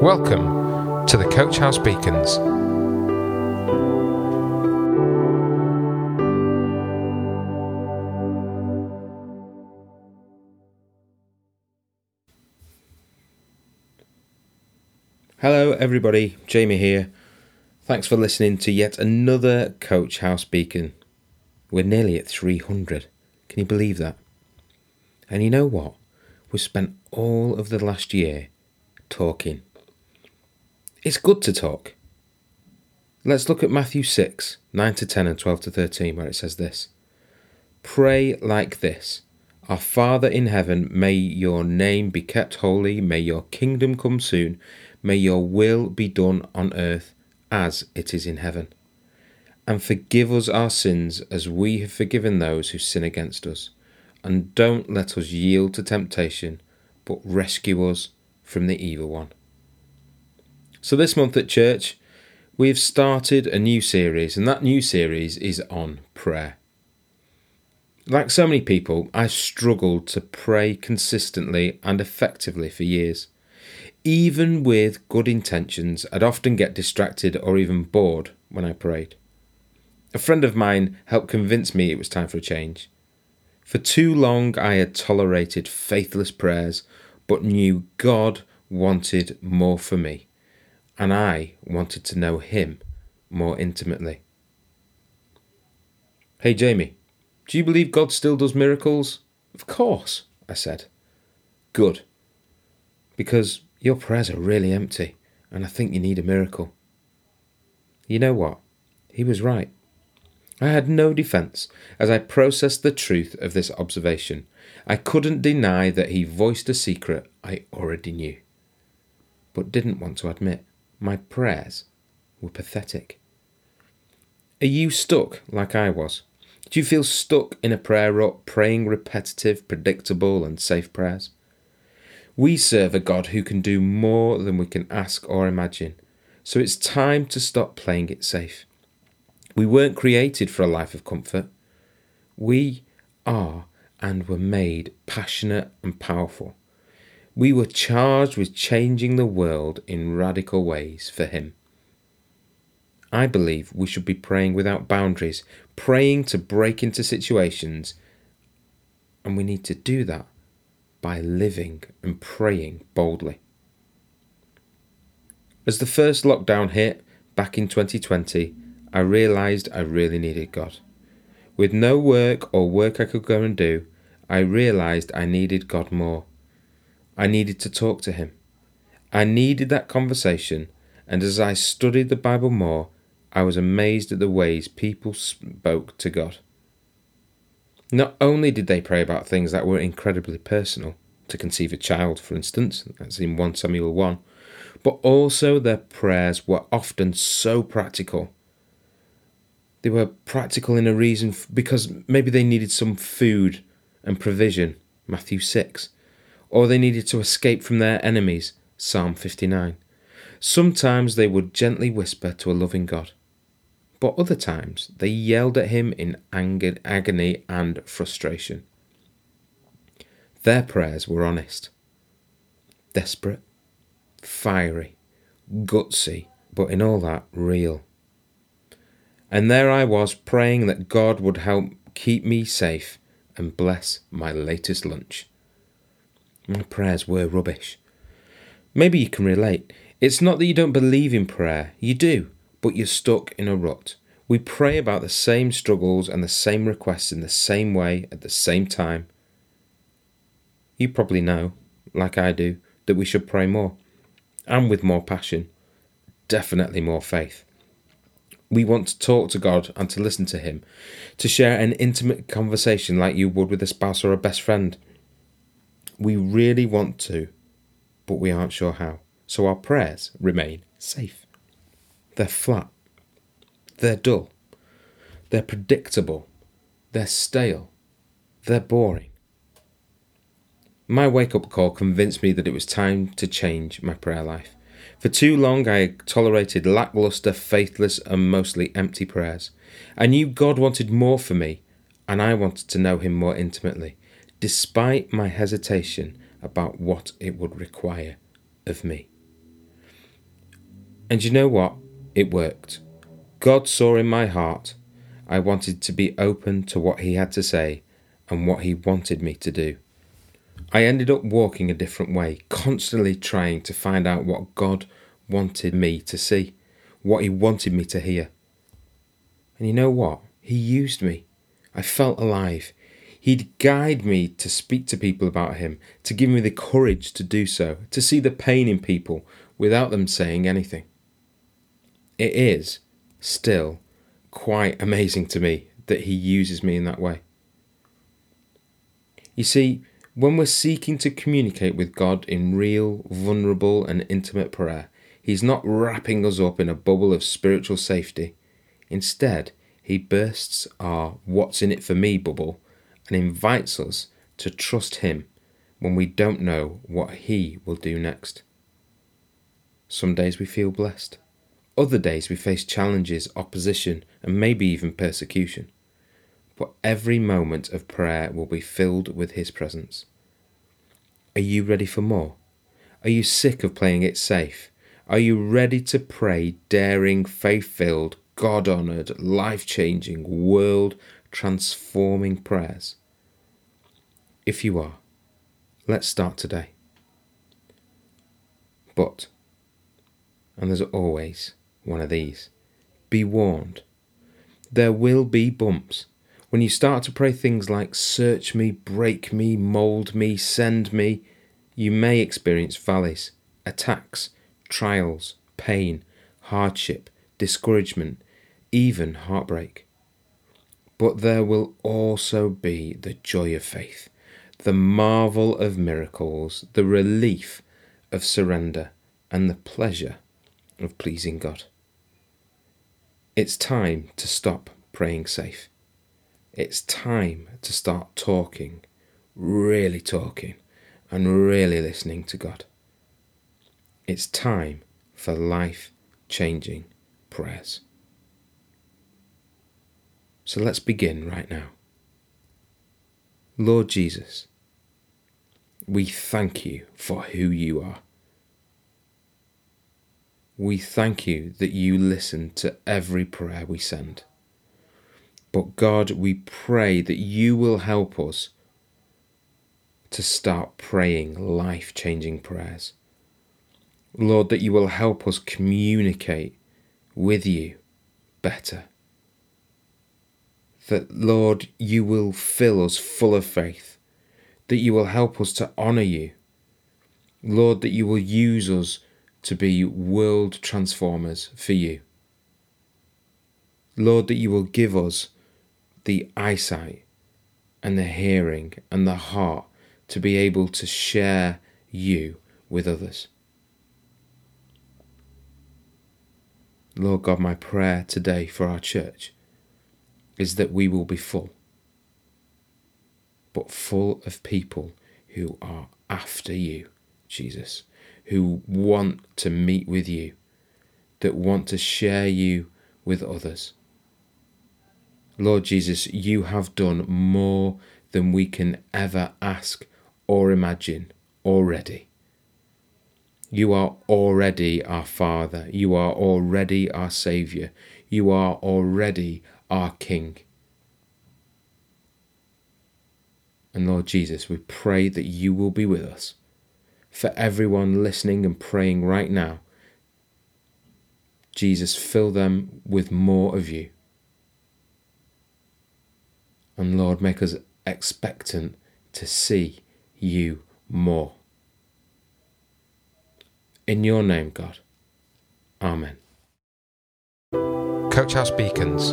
Welcome to the Coach House Beacons. Hello, everybody. Jamie here. Thanks for listening to yet another Coach House Beacon. We're nearly at 300. Can you believe that? And you know what? We've spent all of the last year talking. It's good to talk. Let's look at Matthew 6 9 to 10 and 12 to 13, where it says this Pray like this Our Father in heaven, may your name be kept holy, may your kingdom come soon, may your will be done on earth as it is in heaven. And forgive us our sins as we have forgiven those who sin against us. And don't let us yield to temptation, but rescue us from the evil one. So, this month at church, we've started a new series, and that new series is on prayer. Like so many people, I've struggled to pray consistently and effectively for years. Even with good intentions, I'd often get distracted or even bored when I prayed. A friend of mine helped convince me it was time for a change. For too long, I had tolerated faithless prayers, but knew God wanted more for me and I wanted to know him more intimately. Hey, Jamie, do you believe God still does miracles? Of course, I said. Good. Because your prayers are really empty, and I think you need a miracle. You know what? He was right. I had no defence as I processed the truth of this observation. I couldn't deny that he voiced a secret I already knew, but didn't want to admit. My prayers were pathetic. Are you stuck like I was? Do you feel stuck in a prayer rut, praying repetitive, predictable, and safe prayers? We serve a God who can do more than we can ask or imagine, so it's time to stop playing it safe. We weren't created for a life of comfort. We are and were made passionate and powerful. We were charged with changing the world in radical ways for Him. I believe we should be praying without boundaries, praying to break into situations, and we need to do that by living and praying boldly. As the first lockdown hit back in 2020, I realised I really needed God. With no work or work I could go and do, I realised I needed God more. I needed to talk to him. I needed that conversation, and as I studied the Bible more, I was amazed at the ways people spoke to God. Not only did they pray about things that were incredibly personal, to conceive a child, for instance, that's in 1 Samuel 1, but also their prayers were often so practical. They were practical in a reason because maybe they needed some food and provision, Matthew 6 or they needed to escape from their enemies, Psalm 59. Sometimes they would gently whisper to a loving God, but other times they yelled at him in anger, agony and frustration. Their prayers were honest, desperate, fiery, gutsy, but in all that, real. And there I was praying that God would help keep me safe and bless my latest lunch. My prayers were rubbish. Maybe you can relate. It's not that you don't believe in prayer, you do, but you're stuck in a rut. We pray about the same struggles and the same requests in the same way at the same time. You probably know, like I do, that we should pray more, and with more passion, definitely more faith. We want to talk to God and to listen to Him, to share an intimate conversation like you would with a spouse or a best friend. We really want to, but we aren't sure how. So our prayers remain safe. They're flat. They're dull. They're predictable. They're stale. They're boring. My wake up call convinced me that it was time to change my prayer life. For too long, I tolerated lackluster, faithless, and mostly empty prayers. I knew God wanted more for me, and I wanted to know Him more intimately despite my hesitation about what it would require of me. And you know what? It worked. God saw in my heart I wanted to be open to what He had to say and what He wanted me to do. I ended up walking a different way, constantly trying to find out what God wanted me to see, what He wanted me to hear. And you know what? He used me. I felt alive. He'd guide me to speak to people about Him, to give me the courage to do so, to see the pain in people without them saying anything. It is still quite amazing to me that He uses me in that way. You see, when we're seeking to communicate with God in real, vulnerable, and intimate prayer, He's not wrapping us up in a bubble of spiritual safety. Instead, He bursts our what's in it for me bubble and invites us to trust Him when we don't know what He will do next. Some days we feel blessed. Other days we face challenges, opposition, and maybe even persecution but every moment of prayer will be filled with His presence. Are you ready for more? Are you sick of playing it safe? Are you ready to pray daring, faith filled, God honoured, life changing, world transforming prayers? If you are, let's start today. But, and there's always one of these, be warned. There will be bumps when you start to pray things like search me, break me, mould me, send me, you may experience valleys, attacks, trials, pain, hardship, discouragement, even heartbreak. But there will also be the joy of faith, the marvel of miracles, the relief of surrender, and the pleasure of pleasing God. It's time to stop praying safe. It's time to start talking, really talking, and really listening to God. It's time for life changing prayers. So let's begin right now. Lord Jesus, we thank you for who you are. We thank you that you listen to every prayer we send. But God, we pray that you will help us to start praying life changing prayers. Lord, that you will help us communicate with you better. That, Lord, you will fill us full of faith. That you will help us to honour you. Lord, that you will use us to be world transformers for you. Lord, that you will give us the eyesight and the hearing and the heart to be able to share you with others. Lord God, my prayer today for our church is that we will be full, but full of people who are after you, Jesus, who want to meet with you, that want to share you with others. Lord Jesus, you have done more than we can ever ask or imagine already. You are already our Father. You are already our Saviour. You are already our King. And Lord Jesus, we pray that you will be with us. For everyone listening and praying right now, Jesus, fill them with more of you. And Lord, make us expectant to see you more. In your name, God. Amen. Coach House Beacons,